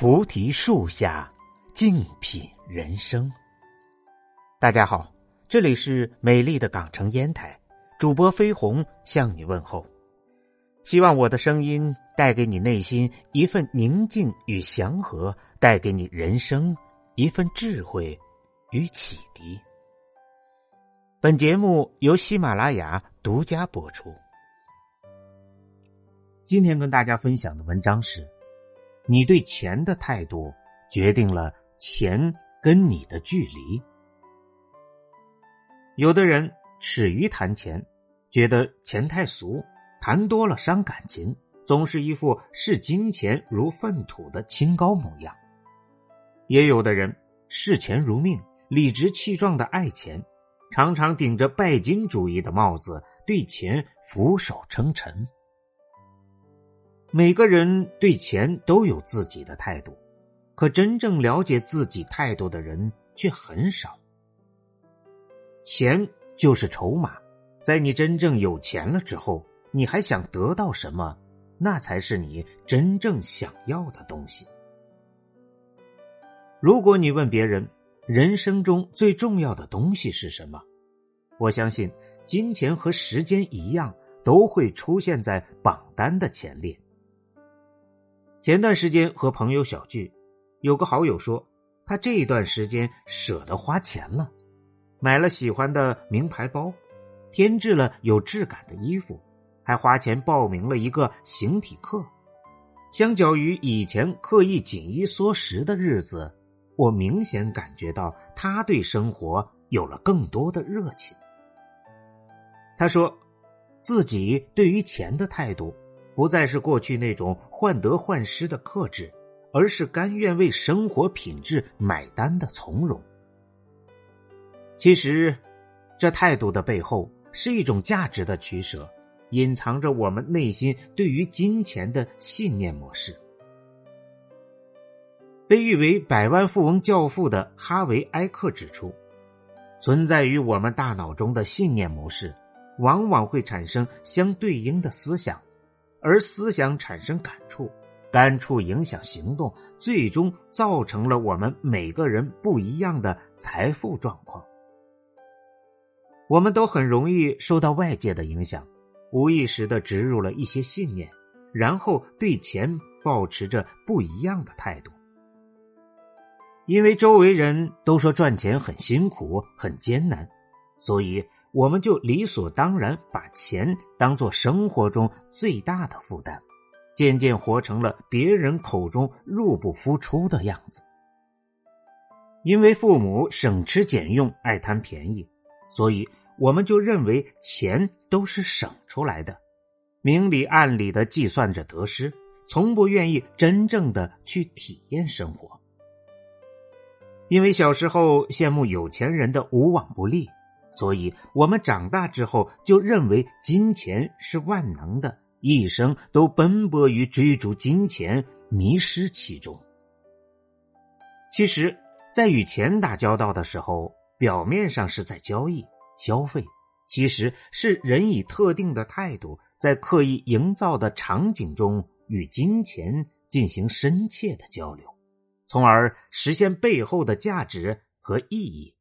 菩提树下，静品人生。大家好，这里是美丽的港城烟台，主播飞鸿向你问候。希望我的声音带给你内心一份宁静与祥和，带给你人生一份智慧与启迪。本节目由喜马拉雅独家播出。今天跟大家分享的文章是。你对钱的态度，决定了钱跟你的距离。有的人耻于谈钱，觉得钱太俗，谈多了伤感情，总是一副视金钱如粪土的清高模样；也有的人视钱如命，理直气壮的爱钱，常常顶着拜金主义的帽子，对钱俯首称臣。每个人对钱都有自己的态度，可真正了解自己态度的人却很少。钱就是筹码，在你真正有钱了之后，你还想得到什么？那才是你真正想要的东西。如果你问别人，人生中最重要的东西是什么？我相信，金钱和时间一样，都会出现在榜单的前列。前段时间和朋友小聚，有个好友说，他这段时间舍得花钱了，买了喜欢的名牌包，添置了有质感的衣服，还花钱报名了一个形体课。相较于以前刻意紧衣缩食的日子，我明显感觉到他对生活有了更多的热情。他说，自己对于钱的态度。不再是过去那种患得患失的克制，而是甘愿为生活品质买单的从容。其实，这态度的背后是一种价值的取舍，隐藏着我们内心对于金钱的信念模式。被誉为百万富翁教父的哈维·埃克指出，存在于我们大脑中的信念模式，往往会产生相对应的思想。而思想产生感触，感触影响行动，最终造成了我们每个人不一样的财富状况。我们都很容易受到外界的影响，无意识的植入了一些信念，然后对钱保持着不一样的态度。因为周围人都说赚钱很辛苦、很艰难，所以。我们就理所当然把钱当做生活中最大的负担，渐渐活成了别人口中入不敷出的样子。因为父母省吃俭用、爱贪便宜，所以我们就认为钱都是省出来的，明里暗里的计算着得失，从不愿意真正的去体验生活。因为小时候羡慕有钱人的无往不利。所以，我们长大之后就认为金钱是万能的，一生都奔波于追逐金钱，迷失其中。其实，在与钱打交道的时候，表面上是在交易、消费，其实是人以特定的态度，在刻意营造的场景中与金钱进行深切的交流，从而实现背后的价值和意义。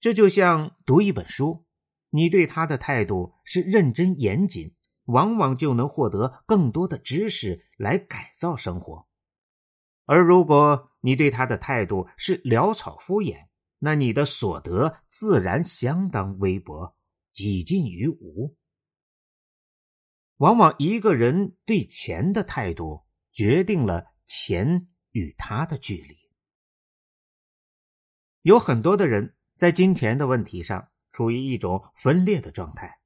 这就像读一本书，你对他的态度是认真严谨，往往就能获得更多的知识来改造生活；而如果你对他的态度是潦草敷衍，那你的所得自然相当微薄，几近于无。往往一个人对钱的态度，决定了钱与他的距离。有很多的人。在金钱的问题上，处于一种分裂的状态。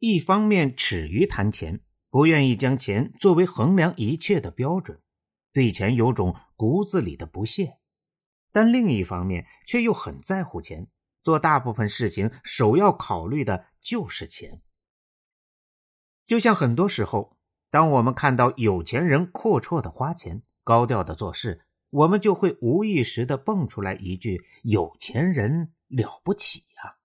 一方面耻于谈钱，不愿意将钱作为衡量一切的标准，对钱有种骨子里的不屑；但另一方面却又很在乎钱，做大部分事情首要考虑的就是钱。就像很多时候，当我们看到有钱人阔绰的花钱、高调的做事。我们就会无意识的蹦出来一句：“有钱人了不起呀！”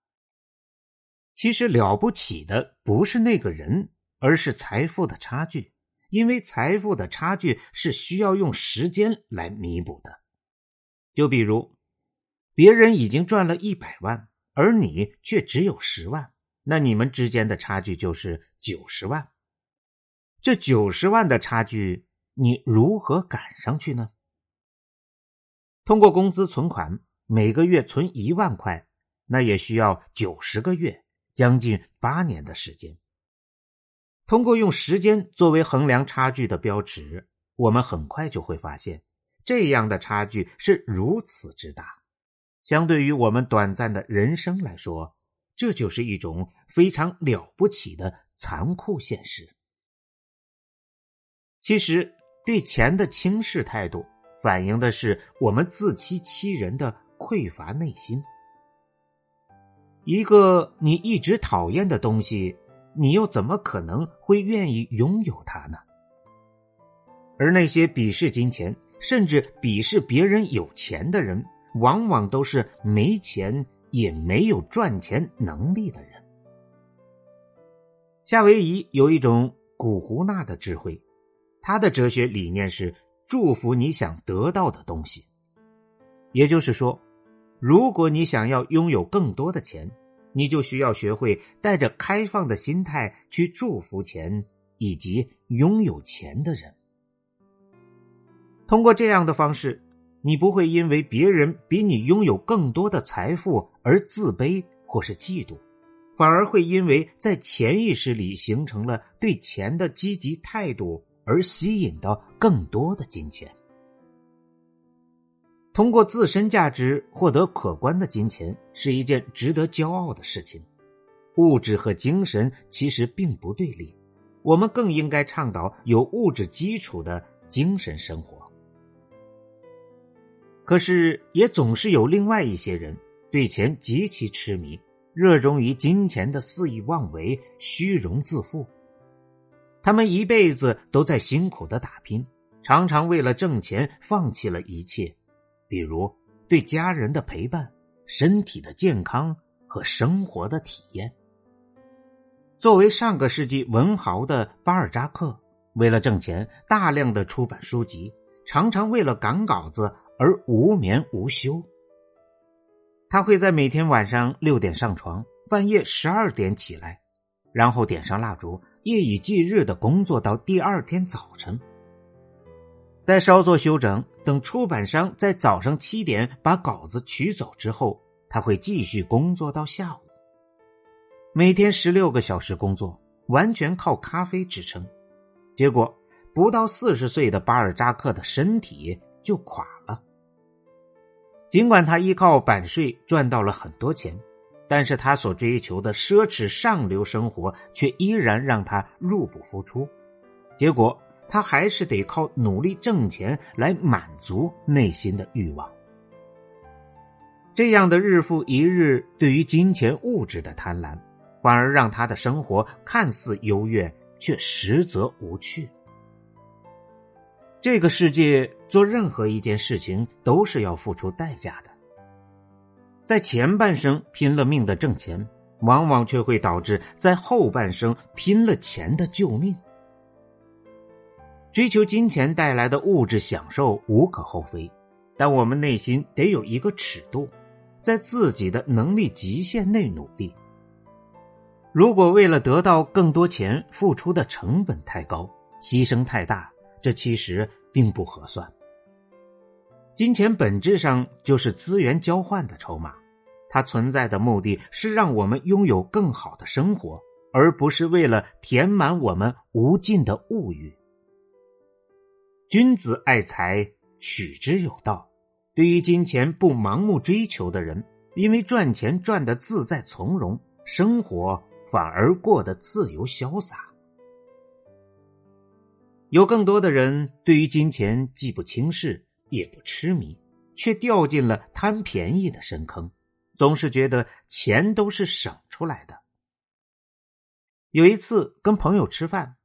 其实了不起的不是那个人，而是财富的差距，因为财富的差距是需要用时间来弥补的。就比如，别人已经赚了一百万，而你却只有十万，那你们之间的差距就是九十万。这九十万的差距，你如何赶上去呢？通过工资存款，每个月存一万块，那也需要九十个月，将近八年的时间。通过用时间作为衡量差距的标尺，我们很快就会发现，这样的差距是如此之大。相对于我们短暂的人生来说，这就是一种非常了不起的残酷现实。其实，对钱的轻视态度，反映的是我们自欺欺人的匮乏内心。一个你一直讨厌的东西，你又怎么可能会愿意拥有它呢？而那些鄙视金钱，甚至鄙视别人有钱的人，往往都是没钱也没有赚钱能力的人。夏威夷有一种古胡纳的智慧。他的哲学理念是祝福你想得到的东西，也就是说，如果你想要拥有更多的钱，你就需要学会带着开放的心态去祝福钱以及拥有钱的人。通过这样的方式，你不会因为别人比你拥有更多的财富而自卑或是嫉妒，反而会因为在潜意识里形成了对钱的积极态度。而吸引到更多的金钱，通过自身价值获得可观的金钱是一件值得骄傲的事情。物质和精神其实并不对立，我们更应该倡导有物质基础的精神生活。可是，也总是有另外一些人对钱极其痴迷，热衷于金钱的肆意妄为、虚荣自负。他们一辈子都在辛苦的打拼，常常为了挣钱放弃了一切，比如对家人的陪伴、身体的健康和生活的体验。作为上个世纪文豪的巴尔扎克，为了挣钱，大量的出版书籍，常常为了赶稿子而无眠无休。他会在每天晚上六点上床，半夜十二点起来，然后点上蜡烛。夜以继日的工作到第二天早晨，待稍作休整，等出版商在早上七点把稿子取走之后，他会继续工作到下午。每天十六个小时工作，完全靠咖啡支撑。结果，不到四十岁的巴尔扎克的身体就垮了。尽管他依靠版税赚到了很多钱。但是他所追求的奢侈上流生活却依然让他入不敷出，结果他还是得靠努力挣钱来满足内心的欲望。这样的日复一日对于金钱物质的贪婪，反而让他的生活看似优越，却实则无趣。这个世界做任何一件事情都是要付出代价的。在前半生拼了命的挣钱，往往却会导致在后半生拼了钱的救命。追求金钱带来的物质享受无可厚非，但我们内心得有一个尺度，在自己的能力极限内努力。如果为了得到更多钱，付出的成本太高，牺牲太大，这其实并不合算。金钱本质上就是资源交换的筹码。它存在的目的是让我们拥有更好的生活，而不是为了填满我们无尽的物欲。君子爱财，取之有道。对于金钱不盲目追求的人，因为赚钱赚得自在从容，生活反而过得自由潇洒。有更多的人对于金钱既不轻视，也不痴迷，却掉进了贪便宜的深坑。总是觉得钱都是省出来的。有一次跟朋友吃饭，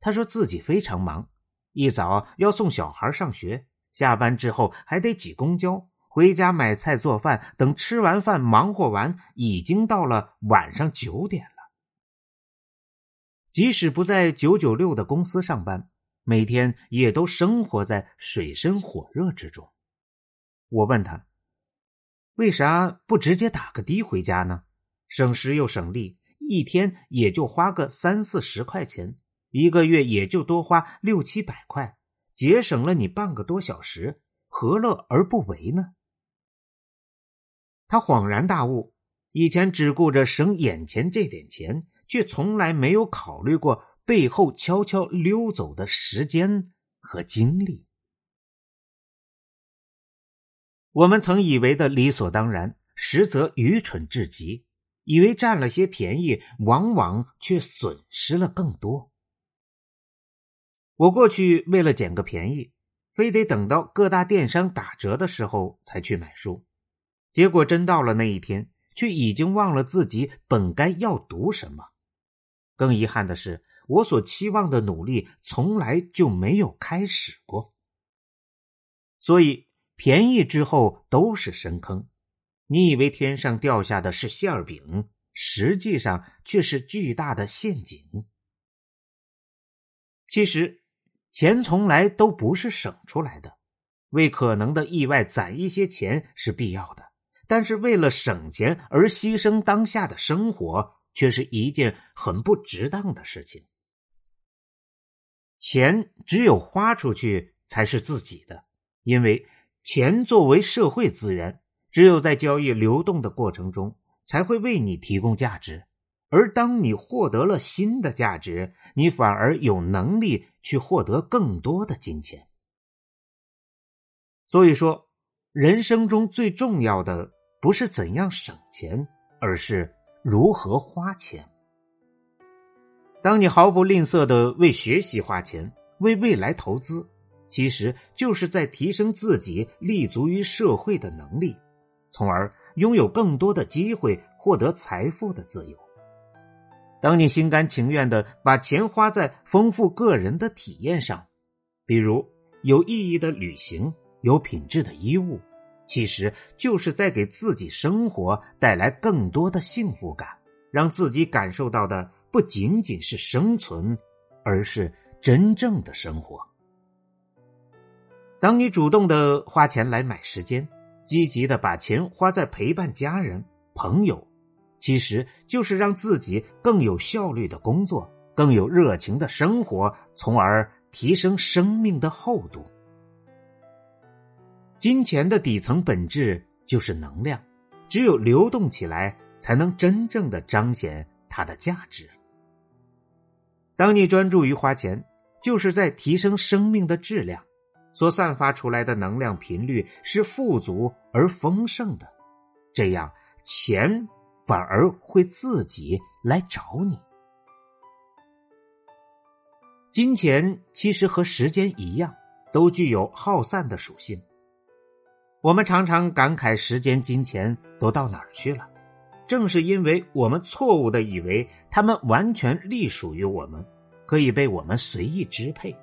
他说自己非常忙，一早要送小孩上学，下班之后还得挤公交，回家买菜做饭，等吃完饭忙活完，已经到了晚上九点了。即使不在九九六的公司上班，每天也都生活在水深火热之中。我问他：“为啥不直接打个的回家呢？省时又省力，一天也就花个三四十块钱，一个月也就多花六七百块，节省了你半个多小时，何乐而不为呢？”他恍然大悟，以前只顾着省眼前这点钱，却从来没有考虑过。背后悄悄溜走的时间和精力，我们曾以为的理所当然，实则愚蠢至极。以为占了些便宜，往往却损失了更多。我过去为了捡个便宜，非得等到各大电商打折的时候才去买书，结果真到了那一天，却已经忘了自己本该要读什么。更遗憾的是。我所期望的努力从来就没有开始过，所以便宜之后都是深坑。你以为天上掉下的是馅饼，实际上却是巨大的陷阱。其实，钱从来都不是省出来的，为可能的意外攒一些钱是必要的，但是为了省钱而牺牲当下的生活，却是一件很不值当的事情。钱只有花出去才是自己的，因为钱作为社会资源，只有在交易流动的过程中才会为你提供价值。而当你获得了新的价值，你反而有能力去获得更多的金钱。所以说，人生中最重要的不是怎样省钱，而是如何花钱。当你毫不吝啬的为学习花钱，为未来投资，其实就是在提升自己立足于社会的能力，从而拥有更多的机会获得财富的自由。当你心甘情愿的把钱花在丰富个人的体验上，比如有意义的旅行、有品质的衣物，其实就是在给自己生活带来更多的幸福感，让自己感受到的。不仅仅是生存，而是真正的生活。当你主动的花钱来买时间，积极的把钱花在陪伴家人、朋友，其实就是让自己更有效率的工作，更有热情的生活，从而提升生命的厚度。金钱的底层本质就是能量，只有流动起来，才能真正的彰显它的价值。当你专注于花钱，就是在提升生命的质量，所散发出来的能量频率是富足而丰盛的，这样钱反而会自己来找你。金钱其实和时间一样，都具有耗散的属性。我们常常感慨时间、金钱都到哪儿去了。正是因为我们错误的以为他们完全隶属于我们，可以被我们随意支配。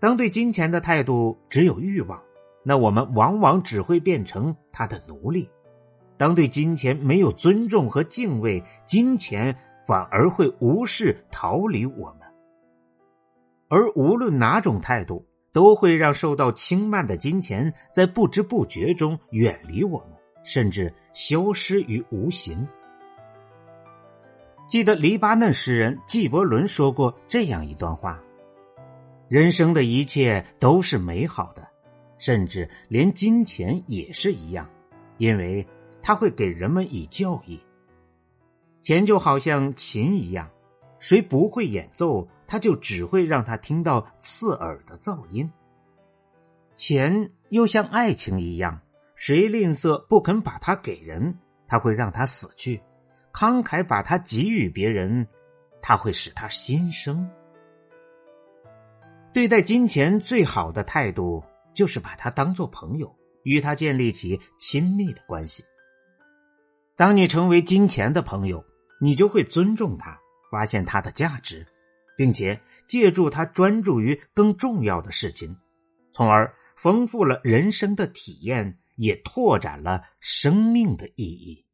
当对金钱的态度只有欲望，那我们往往只会变成他的奴隶；当对金钱没有尊重和敬畏，金钱反而会无视、逃离我们。而无论哪种态度，都会让受到轻慢的金钱在不知不觉中远离我们。甚至消失于无形。记得黎巴嫩诗人纪伯伦说过这样一段话：“人生的一切都是美好的，甚至连金钱也是一样，因为它会给人们以教益。钱就好像琴一样，谁不会演奏，他就只会让他听到刺耳的噪音。钱又像爱情一样。”谁吝啬不肯把它给人，他会让他死去；慷慨把它给予别人，他会使他新生。对待金钱最好的态度，就是把它当做朋友，与他建立起亲密的关系。当你成为金钱的朋友，你就会尊重他，发现他的价值，并且借助他专注于更重要的事情，从而丰富了人生的体验。也拓展了生命的意义。